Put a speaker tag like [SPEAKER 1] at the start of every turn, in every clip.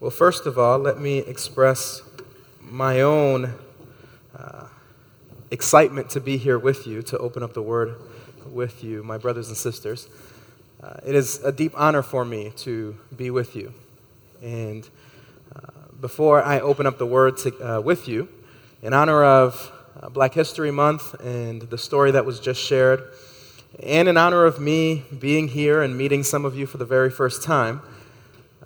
[SPEAKER 1] Well, first of all, let me express my own uh, excitement to be here with you, to open up the Word with you, my brothers and sisters. Uh, it is a deep honor for me to be with you. And uh, before I open up the Word to, uh, with you, in honor of uh, Black History Month and the story that was just shared, and in honor of me being here and meeting some of you for the very first time,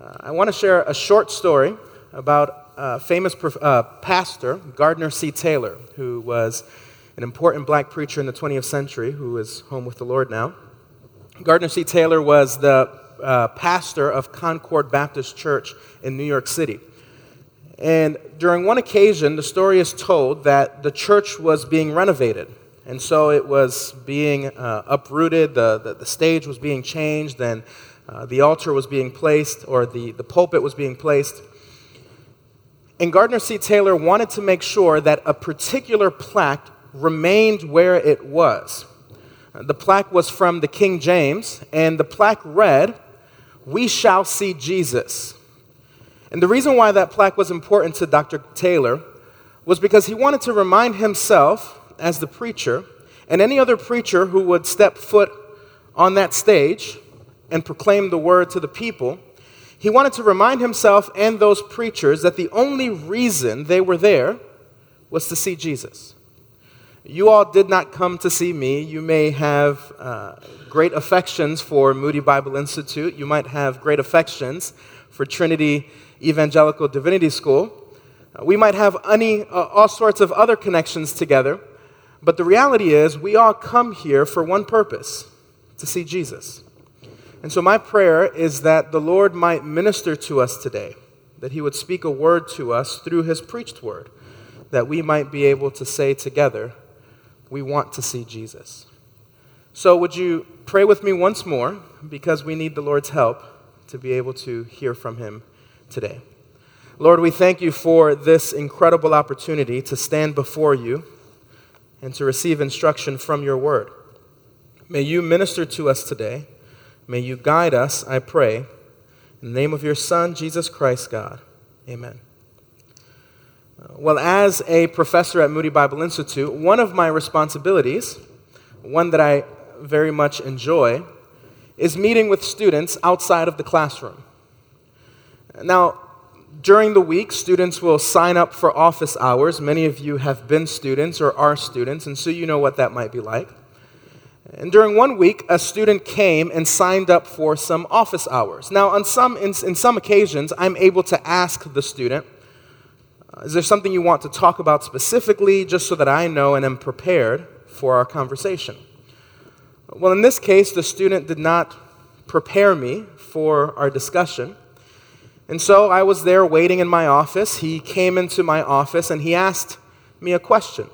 [SPEAKER 1] uh, I want to share a short story about a famous uh, pastor, Gardner C. Taylor, who was an important black preacher in the 20th century who is home with the Lord now. Gardner C. Taylor was the uh, pastor of Concord Baptist Church in New York City. And during one occasion, the story is told that the church was being renovated. And so it was being uh, uprooted, the, the, the, stage was being changed, and uh, the altar was being placed, or the, the pulpit was being placed. And Gardner C. Taylor wanted to make sure that a particular plaque remained where it was. The plaque was from the King James, and the plaque read, We shall see Jesus. And the reason why that plaque was important to Dr. Taylor was because he wanted to remind himself, as the preacher, and any other preacher who would step foot on that stage, and proclaim the word to the people, he wanted to remind himself and those preachers that the only reason they were there was to see Jesus. You all did not come to see me. You may have uh, great affections for Moody Bible Institute. You might have great affections for Trinity Evangelical Divinity School. Uh, we might have any, uh, all sorts of other connections together. But the reality is, we all come here for one purpose to see Jesus. And so, my prayer is that the Lord might minister to us today, that He would speak a word to us through His preached word, that we might be able to say together, We want to see Jesus. So, would you pray with me once more, because we need the Lord's help to be able to hear from Him today. Lord, we thank you for this incredible opportunity to stand before you and to receive instruction from your word. May you minister to us today. May you guide us, I pray, in the name of your Son, Jesus Christ, God. Amen. Uh, well, as a professor at Moody Bible Institute, one of my responsibilities, one that I very much enjoy, is meeting with students outside of the classroom. Now, during the week, students will sign up for office hours. Many of you have been students or are students, and so you know what that might be like. And during one week, a student came and signed up for some office hours. Now, on some, in, in some occasions, I'm able to ask the student, uh, Is there something you want to talk about specifically, just so that I know and am prepared for our conversation? Well, in this case, the student did not prepare me for our discussion. And so I was there waiting in my office. He came into my office and he asked me a question.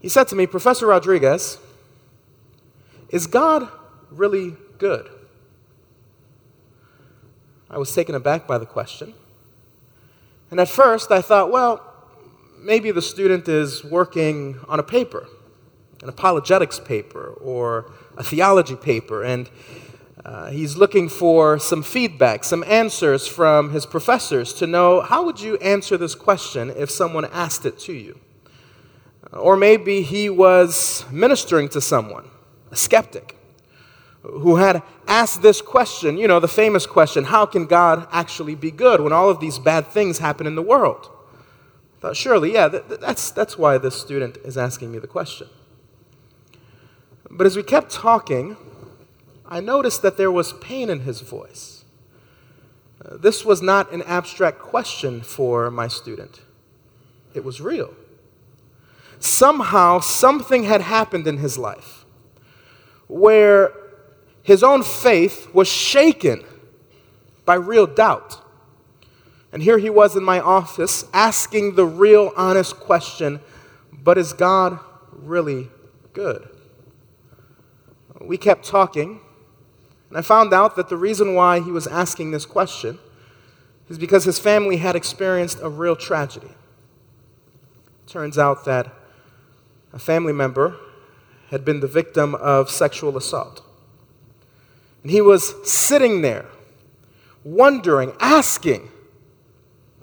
[SPEAKER 1] He said to me, Professor Rodriguez, is God really good? I was taken aback by the question. And at first, I thought, well, maybe the student is working on a paper, an apologetics paper, or a theology paper, and uh, he's looking for some feedback, some answers from his professors to know how would you answer this question if someone asked it to you? Or maybe he was ministering to someone a skeptic, who had asked this question, you know, the famous question how can God actually be good when all of these bad things happen in the world? I thought, surely, yeah, that's, that's why this student is asking me the question. But as we kept talking, I noticed that there was pain in his voice. This was not an abstract question for my student, it was real. Somehow, something had happened in his life where his own faith was shaken by real doubt. And here he was in my office asking the real, honest question but is God really good? We kept talking, and I found out that the reason why he was asking this question is because his family had experienced a real tragedy. Turns out that a family member had been the victim of sexual assault. And he was sitting there wondering, asking,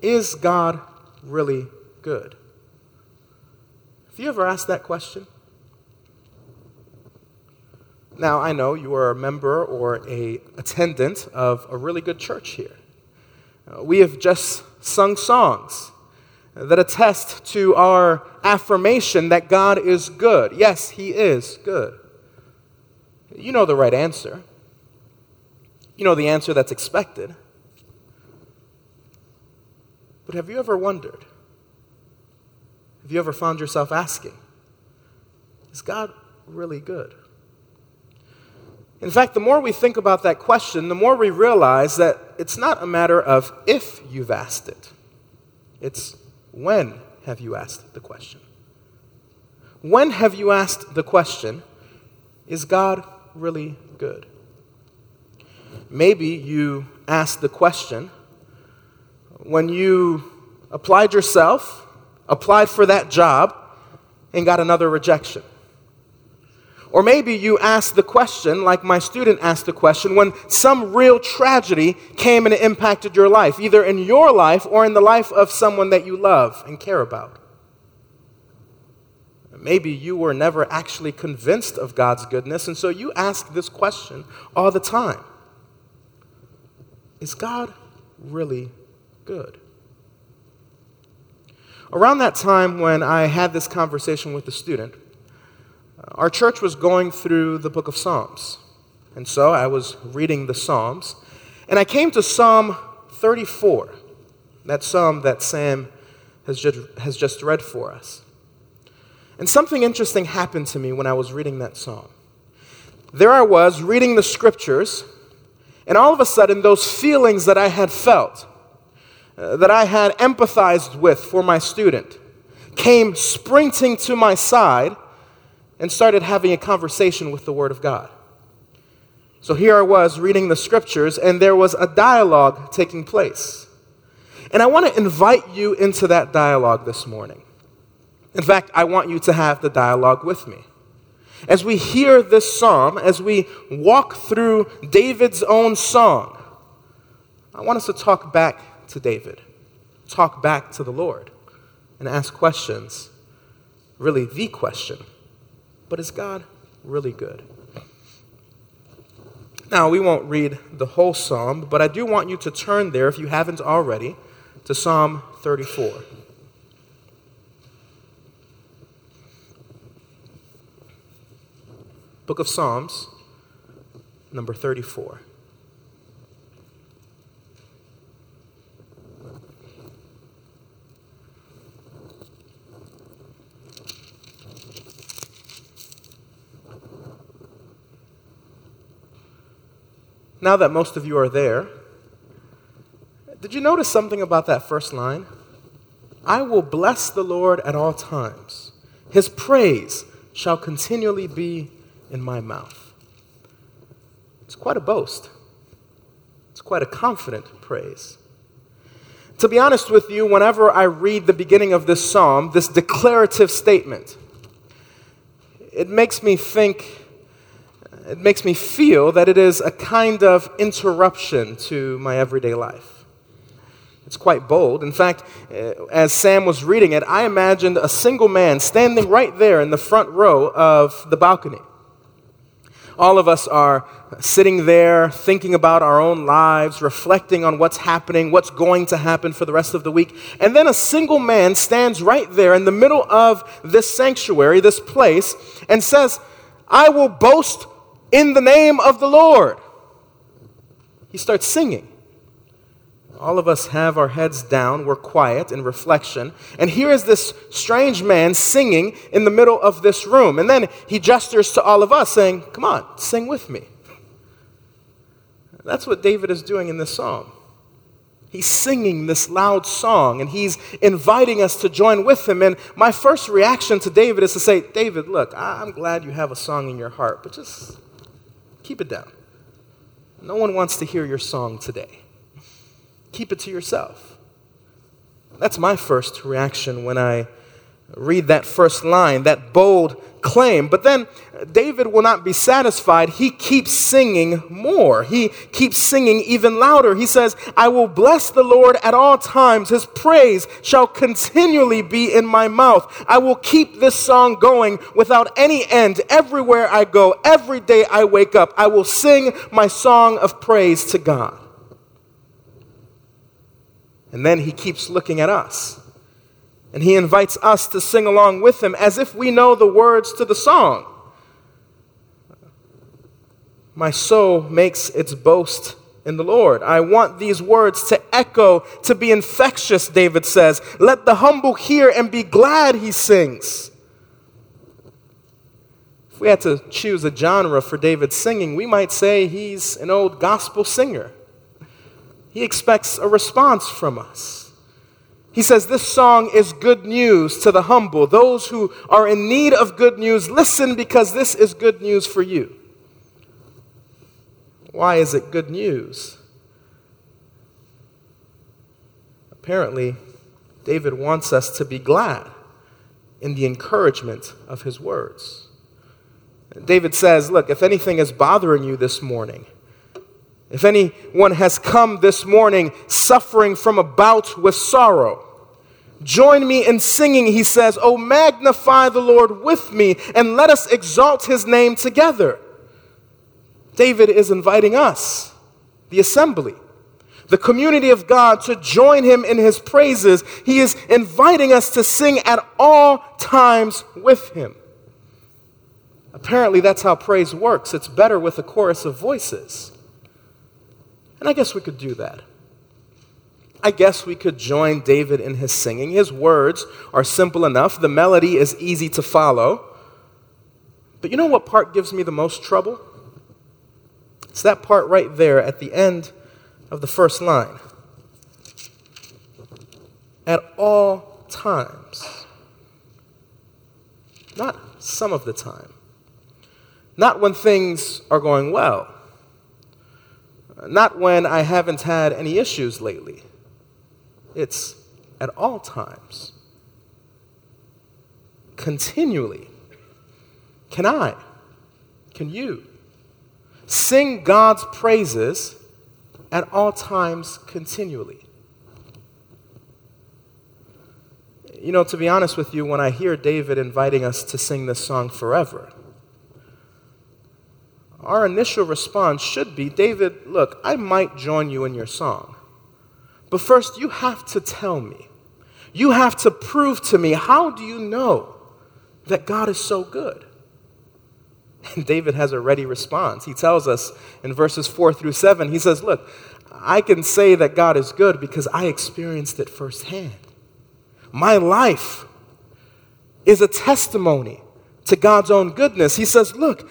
[SPEAKER 1] is God really good? Have you ever asked that question? Now, I know you are a member or a attendant of a really good church here. Uh, we have just sung songs that attest to our affirmation that God is good. Yes, He is good. You know the right answer. You know the answer that's expected. But have you ever wondered? Have you ever found yourself asking, is God really good? In fact, the more we think about that question, the more we realize that it's not a matter of if you've asked it, it's when have you asked the question. When have you asked the question, is God really good? Maybe you asked the question when you applied yourself, applied for that job, and got another rejection. Or maybe you asked the question, like my student asked the question, when some real tragedy came and impacted your life, either in your life or in the life of someone that you love and care about. Maybe you were never actually convinced of God's goodness, and so you ask this question all the time Is God really good? Around that time when I had this conversation with the student, our church was going through the book of Psalms. And so I was reading the Psalms, and I came to Psalm 34, that psalm that Sam has just, has just read for us. And something interesting happened to me when I was reading that psalm. There I was reading the scriptures, and all of a sudden, those feelings that I had felt, uh, that I had empathized with for my student, came sprinting to my side and started having a conversation with the Word of God. So here I was reading the scriptures, and there was a dialogue taking place. And I want to invite you into that dialogue this morning. In fact, I want you to have the dialogue with me. As we hear this psalm, as we walk through David's own song, I want us to talk back to David, talk back to the Lord, and ask questions. Really, the question but is God really good? Now, we won't read the whole psalm, but I do want you to turn there, if you haven't already, to Psalm 34. Book of Psalms, number 34. Now that most of you are there, did you notice something about that first line? I will bless the Lord at all times. His praise shall continually be in my mouth. It's quite a boast. It's quite a confident praise. To be honest with you, whenever I read the beginning of this psalm, this declarative statement, it makes me think it makes me feel that it is a kind of interruption to my everyday life. It's quite bold. In fact, uh, as Sam was reading it, I imagined a single man standing right there in the front row of the balcony. All of us are sitting there thinking about our own lives, reflecting on what's happening, what's going to happen for the rest of the week. And then a single man stands right there in the middle of this sanctuary, this place, and says, I will boast in the name of the Lord. He starts singing. All of us have our heads down, we're quiet in reflection. And here is this strange man singing in the middle of this room. And then he gestures to all of us, saying, Come on, sing with me. That's what David is doing in this psalm. He's singing this loud song and he's inviting us to join with him. And my first reaction to David is to say, David, look, I'm glad you have a song in your heart, but just Keep it down. No one wants to hear your song today. Keep it to yourself. That's my first reaction when I read that first line, that bold claim. But then David will not be satisfied. He keeps singing more. He keeps singing even louder. He says, I will bless the Lord at all times. His praise shall continually be in my mouth. I will keep this song going without any end. Everywhere I go, every day I wake up, I will sing my song of praise to God. And then he keeps looking at us. And he invites us to sing along with him as if we know the words to the song. My soul makes its boast in the Lord. I want these words to echo, to be infectious, David says. Let the humble hear and be glad, he sings. If we had to choose a genre for David's singing, we might say he's an old gospel singer. He expects a response from us. He says, This song is good news to the humble. Those who are in need of good news, listen because this is good news for you. Why is it good news? Apparently, David wants us to be glad in the encouragement of his words. David says, Look, if anything is bothering you this morning, if anyone has come this morning suffering from a bout with sorrow, Join me in singing, he says, Oh, magnify the Lord with me, and let us exalt his name together. David is inviting us, the assembly, the community of God, to join him in his praises. He is inviting us to sing at all times with him. Apparently, that's how praise works. It's better with a chorus of voices. And I guess we could do that. I guess we could join David in his singing. His words are simple enough, the melody is easy to follow. But you know what part gives me the most trouble? It's that part right there at the end of the first line. At all times. Not some of the time. Not when things are going well. Not when I haven't had any issues lately. It's at all times, continually. Can I, can you sing God's praises at all times continually? You know, to be honest with you, when I hear David inviting us to sing this song forever, our initial response should be David, look, I might join you in your song. But first, you have to tell me. You have to prove to me how do you know that God is so good? And David has a ready response. He tells us in verses 4 through 7, he says, Look, I can say that God is good because I experienced it firsthand. My life is a testimony to God's own goodness. He says, Look,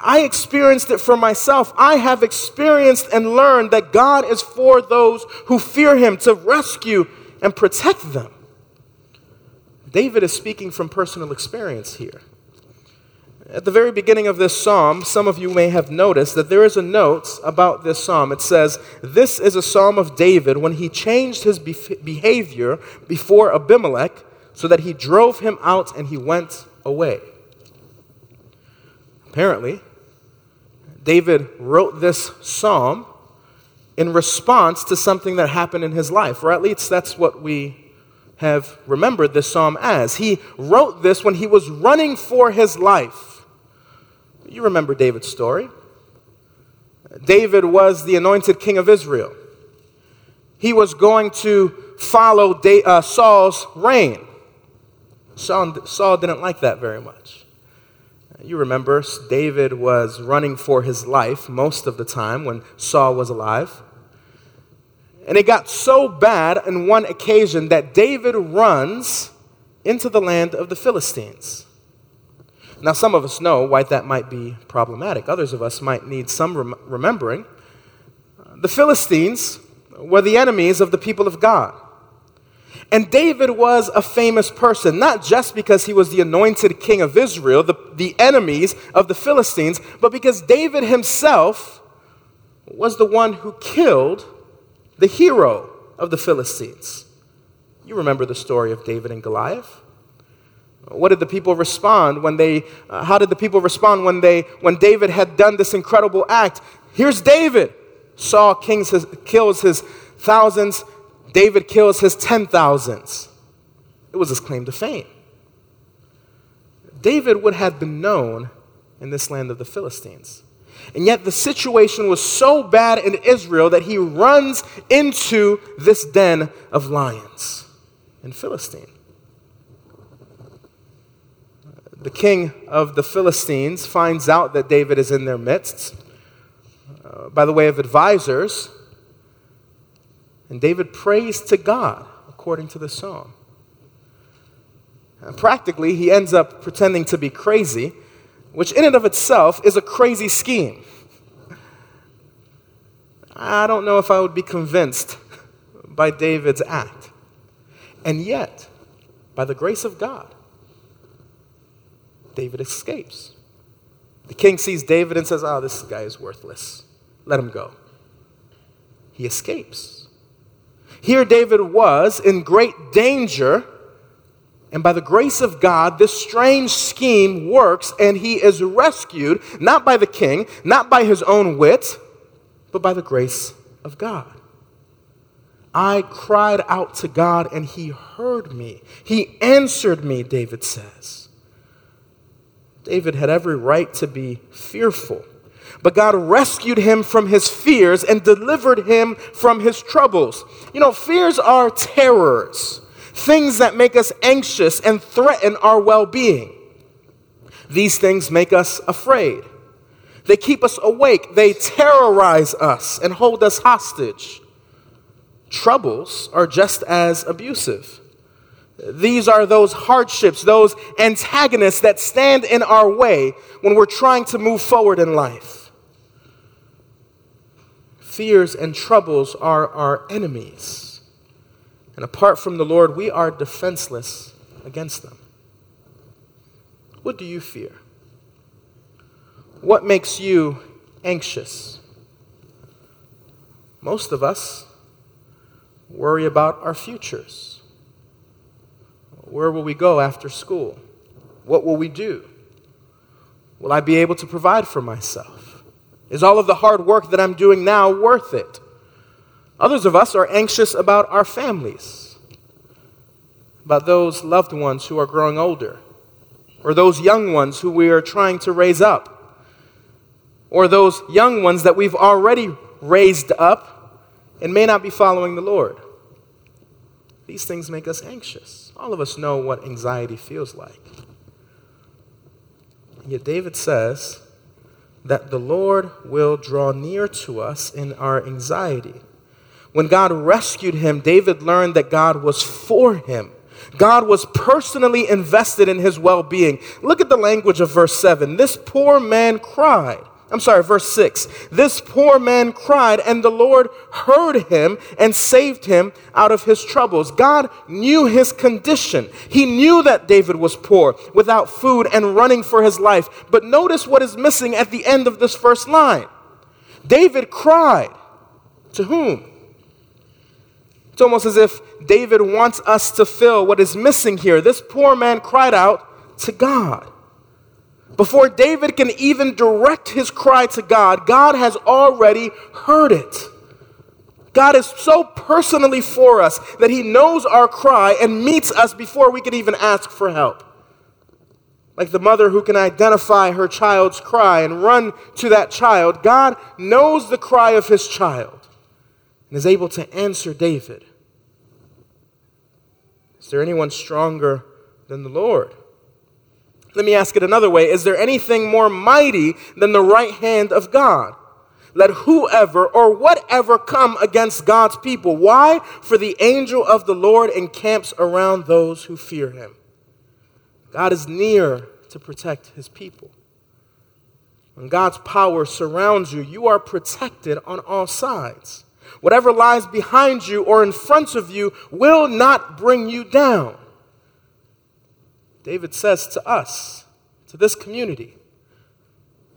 [SPEAKER 1] I experienced it for myself. I have experienced and learned that God is for those who fear Him to rescue and protect them. David is speaking from personal experience here. At the very beginning of this psalm, some of you may have noticed that there is a note about this psalm. It says, This is a psalm of David when he changed his behavior before Abimelech so that he drove him out and he went away. Apparently, David wrote this psalm in response to something that happened in his life, or at least that's what we have remembered this psalm as. He wrote this when he was running for his life. You remember David's story. David was the anointed king of Israel. He was going to follow uh, Saul's reign. Saul, Saul didn't like that very much. You remember, David was running for his life most of the time when Saul was alive. And it got so bad on one occasion that David runs into the land of the Philistines. Now, some of us know why that might be problematic. Others of us might need some rem- remembering. The Philistines were the enemies of the people of God. And David was a famous person, not just because he was the anointed king of Israel, the, the enemies of the Philistines, but because David himself was the one who killed the hero of the Philistines. You remember the story of David and Goliath? What did the people respond when they, uh, how did the people respond when they, when David had done this incredible act? Here's David. Saul kings his, kills his thousands. David kills his ten thousands. It was his claim to fame. David would have been known in this land of the Philistines. And yet the situation was so bad in Israel that he runs into this den of lions in Philistine. The king of the Philistines finds out that David is in their midst uh, by the way of advisors, and David prays to God according to the song. And practically, he ends up pretending to be crazy which in and of itself is a crazy scheme. I don't know if I would be convinced by David's act. And yet, by the grace of God, David escapes. The king sees David and says, Oh, this guy is worthless. Let him go. He escapes. Here, David was in great danger and by the grace of God, this strange scheme works, and he is rescued, not by the king, not by his own wit, but by the grace of God. I cried out to God, and he heard me. He answered me, David says. David had every right to be fearful, but God rescued him from his fears and delivered him from his troubles. You know, fears are terrors things that make us anxious and threaten our well being. These things make us afraid. They keep us awake. They terrorize us and hold us hostage. Troubles are just as abusive. These are those hardships, those antagonists that stand in our way when we're trying to move forward in life. Fears and troubles are our enemies. And apart from the Lord, we are defenseless against them. What do you fear? What makes you anxious? Most of us worry about our futures. Where will we go after school? What will we do? Will I be able to provide for myself? Is all of the hard work that I'm doing now worth it? Others of us are anxious about our families, about those loved ones who are growing older, or those young ones who we are trying to raise up, or those young ones that we've already raised up and may not be following the Lord. These things make us anxious. All of us know what anxiety feels like. Yet, David says that the Lord will draw near to us in our anxiety. When God rescued him, David learned that God was for him. God was personally invested in his well being. Look at the language of verse 7. This poor man cried. I'm sorry, verse 6. This poor man cried, and the Lord heard him and saved him out of his troubles. God knew his condition. He knew that David was poor, without food, and running for his life. But notice what is missing at the end of this first line David cried. To whom? It's almost as if David wants us to fill what is missing here. This poor man cried out to God. Before David can even direct his cry to God, God has already heard it. God is so personally for us that he knows our cry and meets us before we can even ask for help. Like the mother who can identify her child's cry and run to that child, God knows the cry of his child and is able to answer David. Is there anyone stronger than the Lord? Let me ask it another way Is there anything more mighty than the right hand of God? Let whoever or whatever come against God's people. Why? For the angel of the Lord encamps around those who fear him. God is near to protect his people. When God's power surrounds you, you are protected on all sides. Whatever lies behind you or in front of you will not bring you down. David says to us, to this community,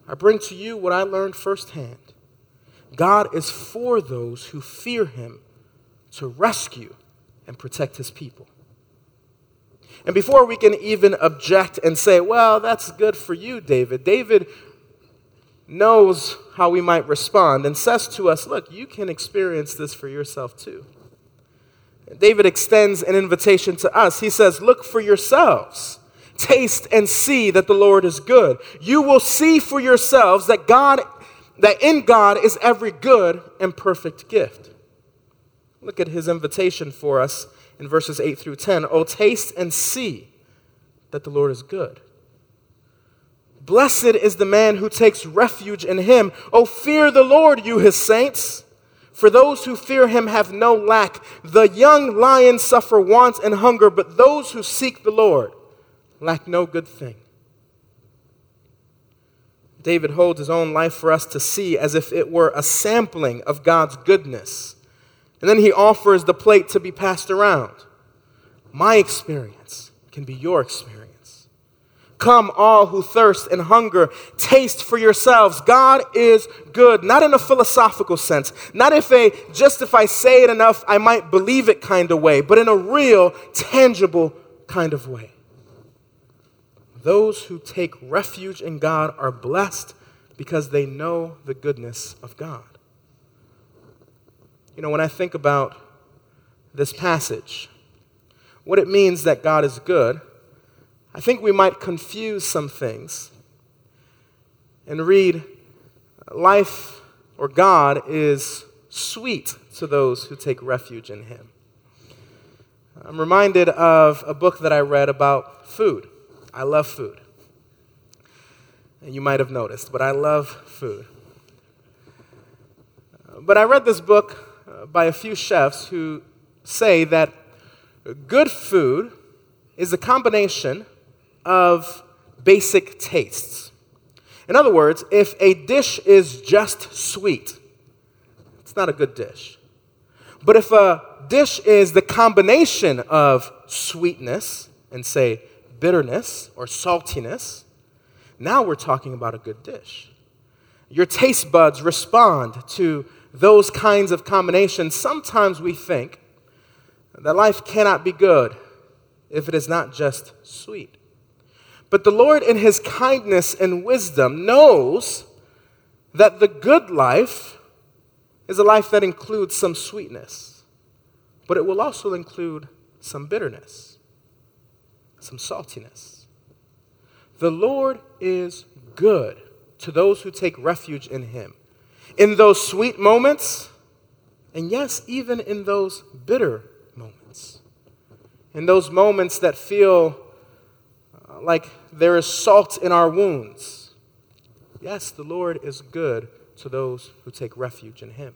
[SPEAKER 1] I bring to you what I learned firsthand. God is for those who fear him to rescue and protect his people. And before we can even object and say, well, that's good for you, David, David knows how we might respond and says to us, look, you can experience this for yourself too. David extends an invitation to us. He says, Look for yourselves. Taste and see that the Lord is good. You will see for yourselves that God that in God is every good and perfect gift. Look at his invitation for us in verses 8 through 10. Oh, taste and see that the Lord is good. Blessed is the man who takes refuge in him. Oh, fear the Lord, you his saints. For those who fear him have no lack. The young lions suffer want and hunger, but those who seek the Lord lack no good thing. David holds his own life for us to see as if it were a sampling of God's goodness. And then he offers the plate to be passed around. My experience can be your experience. Come, all who thirst and hunger, taste for yourselves. God is good, not in a philosophical sense, not if a just if I say it enough, I might believe it kind of way, but in a real, tangible kind of way. Those who take refuge in God are blessed because they know the goodness of God. You know, when I think about this passage, what it means that God is good I think we might confuse some things and read life or God is sweet to those who take refuge in Him. I'm reminded of a book that I read about food. I love food. And you might have noticed, but I love food. But I read this book uh, by a few chefs who say that good food is a combination of basic tastes. In other words, if a dish is just sweet, it's not a good dish. But if a dish is the combination of sweetness and, say, bitterness or saltiness, now we're talking about a good dish. Your taste buds respond to those kinds of combinations. Sometimes we think that life cannot be good if it is not just sweet. But the Lord, in his kindness and wisdom, knows that the good life is a life that includes some sweetness, but it will also include some bitterness, some saltiness. The Lord is good to those who take refuge in him. In those sweet moments, and yes, even in those bitter moments, in those moments that feel like there is salt in our wounds. Yes, the Lord is good to those who take refuge in him.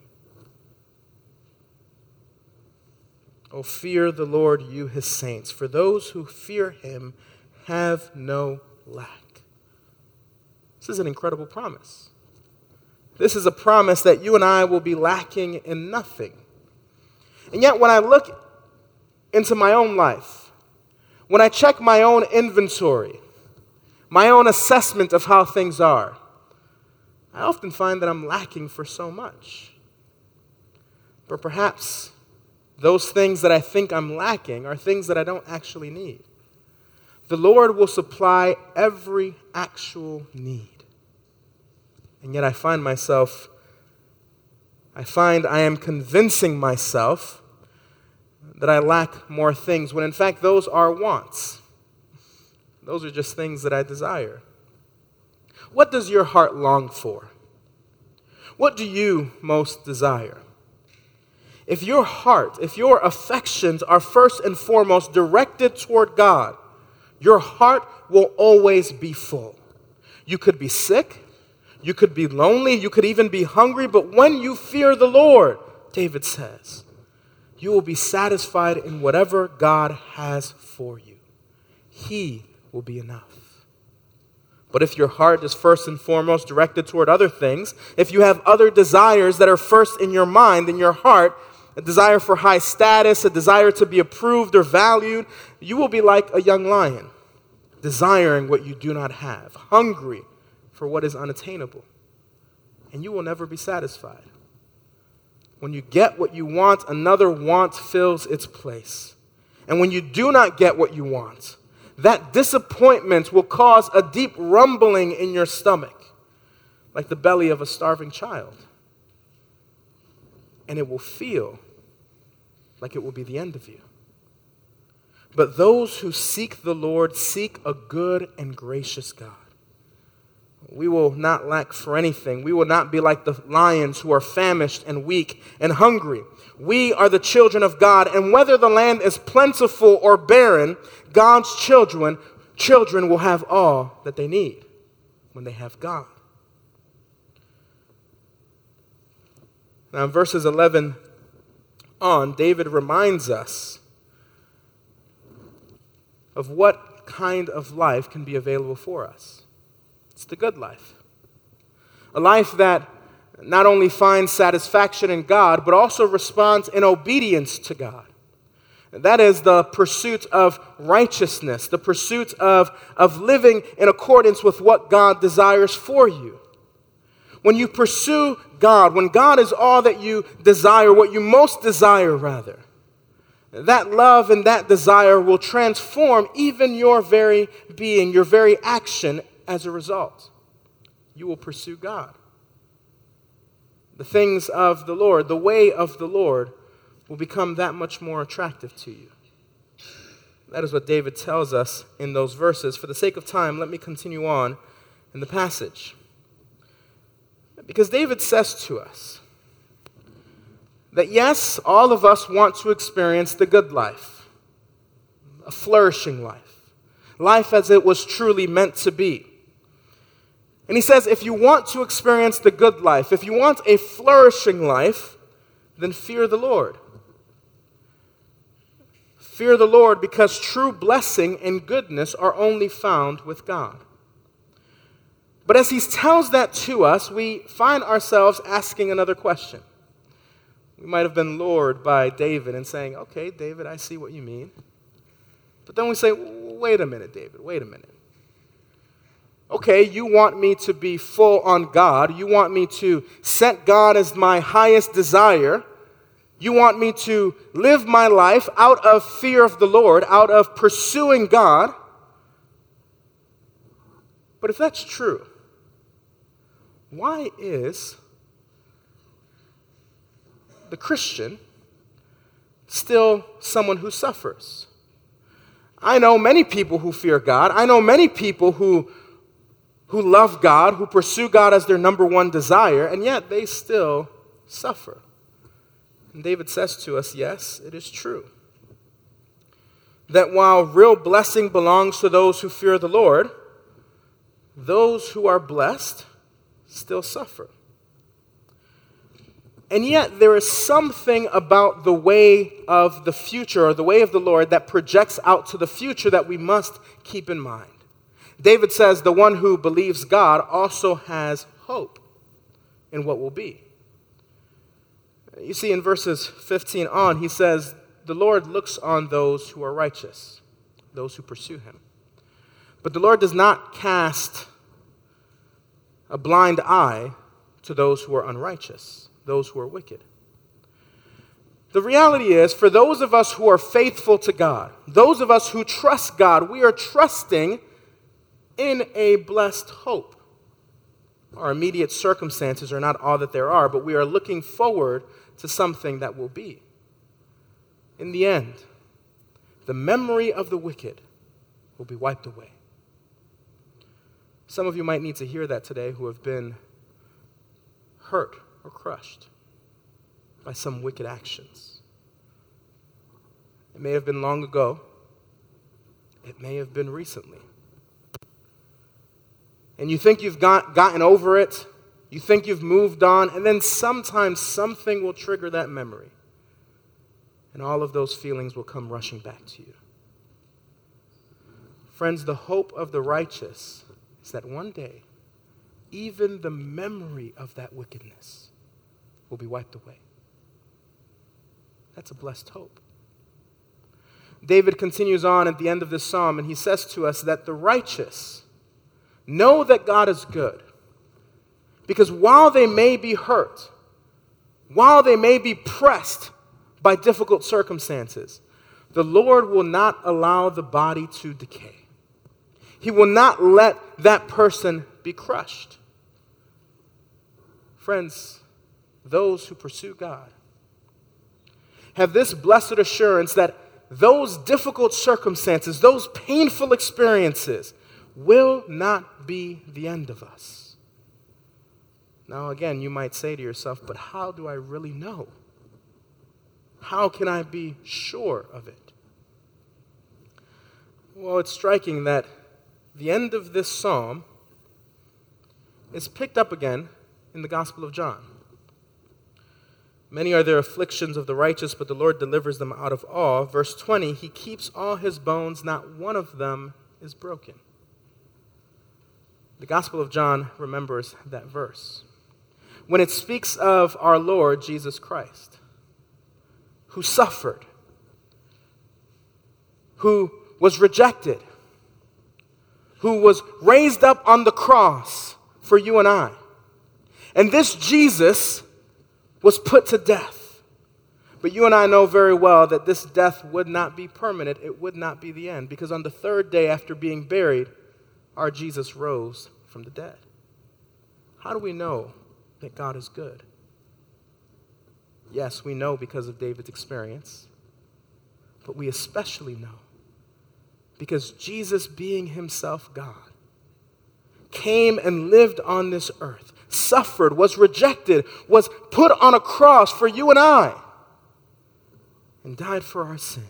[SPEAKER 1] Oh, fear the Lord, you his saints, for those who fear him have no lack. This is an incredible promise. This is a promise that you and I will be lacking in nothing. And yet, when I look into my own life, when I check my own inventory, my own assessment of how things are, I often find that I'm lacking for so much. But perhaps those things that I think I'm lacking are things that I don't actually need. The Lord will supply every actual need. And yet I find myself, I find I am convincing myself that I lack more things, when in fact those are wants. Those are just things that I desire. What does your heart long for? What do you most desire? If your heart, if your affections are first and foremost directed toward God, your heart will always be full. You could be sick, you could be lonely, you could even be hungry, but when you fear the Lord, David says, you will be satisfied in whatever God has for you. He will be enough. But if your heart is first and foremost directed toward other things, if you have other desires that are first in your mind, in your heart, a desire for high status, a desire to be approved or valued, you will be like a young lion, desiring what you do not have, hungry for what is unattainable, and you will never be satisfied. When you get what you want, another want fills its place. And when you do not get what you want, that disappointment will cause a deep rumbling in your stomach, like the belly of a starving child. And it will feel like it will be the end of you. But those who seek the Lord seek a good and gracious God. We will not lack for anything. We will not be like the lions who are famished and weak and hungry. We are the children of God, and whether the land is plentiful or barren, God's children, children will have all that they need when they have God. Now, in verses 11 on, David reminds us of what kind of life can be available for us. It's the good life. A life that not only finds satisfaction in God, but also responds in obedience to God. That is the pursuit of righteousness, the pursuit of, of living in accordance with what God desires for you. When you pursue God, when God is all that you desire, what you most desire, rather, that love and that desire will transform even your very being, your very action as a result. You will pursue God. The things of the Lord, the way of the Lord, will become that much more attractive to you. That is what David tells us in those verses. For the sake of time, let me continue on in the passage. Because David says to us that yes, all of us want to experience the good life, a flourishing life, life as it was truly meant to be. And he says, if you want to experience the good life, if you want a flourishing life, then fear the Lord. Fear the Lord because true blessing and goodness are only found with God. But as he tells that to us, we find ourselves asking another question. We might have been lured by David and saying, Okay, David, I see what you mean. But then we say, Wait a minute, David, wait a minute. Okay, you want me to be full on God. You want me to set God as my highest desire. You want me to live my life out of fear of the Lord, out of pursuing God. But if that's true, why is the Christian still someone who suffers? I know many people who fear God. I know many people who, who love God, who pursue God as their number one desire, and yet they still suffer. And David says to us, yes, it is true. That while real blessing belongs to those who fear the Lord, those who are blessed still suffer. And yet, there is something about the way of the future, or the way of the Lord, that projects out to the future that we must keep in mind. David says, The one who believes God also has hope in what will be. You see, in verses 15 on, he says, The Lord looks on those who are righteous, those who pursue him. But the Lord does not cast a blind eye to those who are unrighteous, those who are wicked. The reality is, for those of us who are faithful to God, those of us who trust God, we are trusting in a blessed hope. Our immediate circumstances are not all that there are, but we are looking forward to something that will be. In the end, the memory of the wicked will be wiped away. Some of you might need to hear that today who have been hurt or crushed by some wicked actions. It may have been long ago, it may have been recently. And you think you've got, gotten over it, you think you've moved on, and then sometimes something will trigger that memory. And all of those feelings will come rushing back to you. Friends, the hope of the righteous is that one day, even the memory of that wickedness will be wiped away. That's a blessed hope. David continues on at the end of this psalm, and he says to us that the righteous know that God is good because while they may be hurt, while they may be pressed by difficult circumstances, the Lord will not allow the body to decay. He will not let that person be crushed. Friends, those who pursue God have this blessed assurance that those difficult circumstances, those painful experiences, will not be the end of us. Now, again, you might say to yourself, but how do I really know? How can I be sure of it? Well, it's striking that the end of this psalm is picked up again in the Gospel of John. Many are the afflictions of the righteous, but the Lord delivers them out of all. Verse 20, He keeps all His bones, not one of them is broken. The Gospel of John remembers that verse. When it speaks of our Lord Jesus Christ, who suffered, who was rejected, who was raised up on the cross for you and I. And this Jesus was put to death. But you and I know very well that this death would not be permanent. It would not be the end. Because on the third day after being buried, our Jesus rose from the dead. How do we know that God is good? Yes, we know because of David's experience. But we especially know because Jesus, being himself God, came and lived on this earth suffered, was rejected, was put on a cross for you and I, and died for our sins.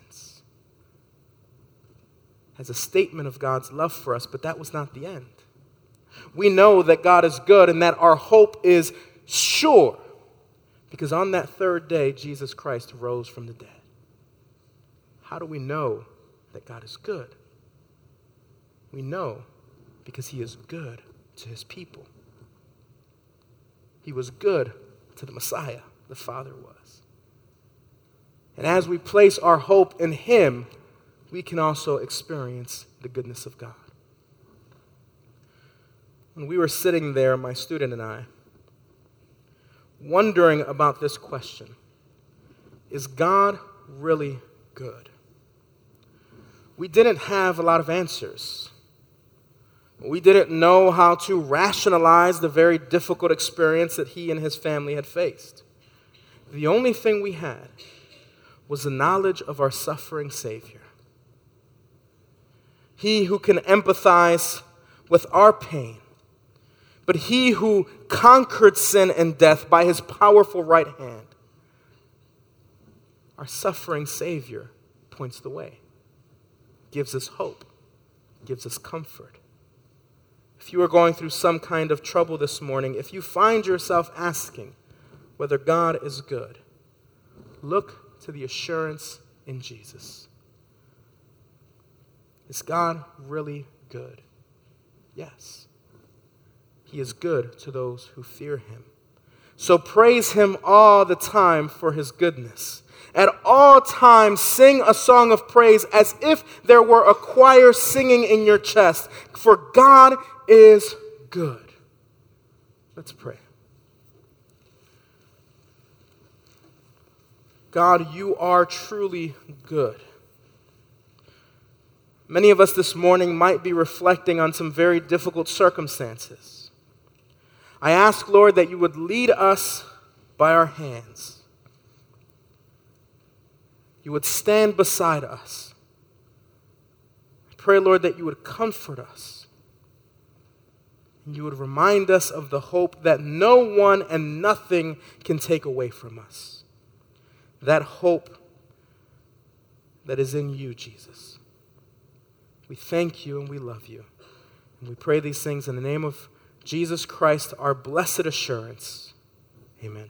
[SPEAKER 1] As a statement of God's love for us, but that was not the end. We know that God is good and that our hope is sure because on that third day, Jesus Christ rose from the dead. How do we know that God is good? We know because he is good to his people. He was good to the Messiah, the Father was. And as we place our hope in Him, we can also experience the goodness of God. When we were sitting there, my student and I, wondering about this question Is God really good? We didn't have a lot of answers. We didn't know how to rationalize the very difficult experience that he and his family had faced. The only thing we had was the knowledge of our suffering Savior. He who can empathize with our pain, but he who conquered sin and death by his powerful right hand. Our suffering Savior points the way, gives us hope, gives us comfort if you are going through some kind of trouble this morning, if you find yourself asking whether God is good, look to the assurance in Jesus. Is God really good? Yes. He is good to those who fear him. So praise him all the time for his goodness. At all times, sing a song of praise as if there were a choir singing in your chest, for God is good. Let's pray. God, you are truly good. Many of us this morning might be reflecting on some very difficult circumstances. I ask, Lord, that you would lead us by our hands. You would stand beside us. I pray, Lord, that you would comfort us and you would remind us of the hope that no one and nothing can take away from us. That hope that is in you, Jesus. We thank you and we love you. And we pray these things in the name of Jesus Christ, our blessed assurance. Amen.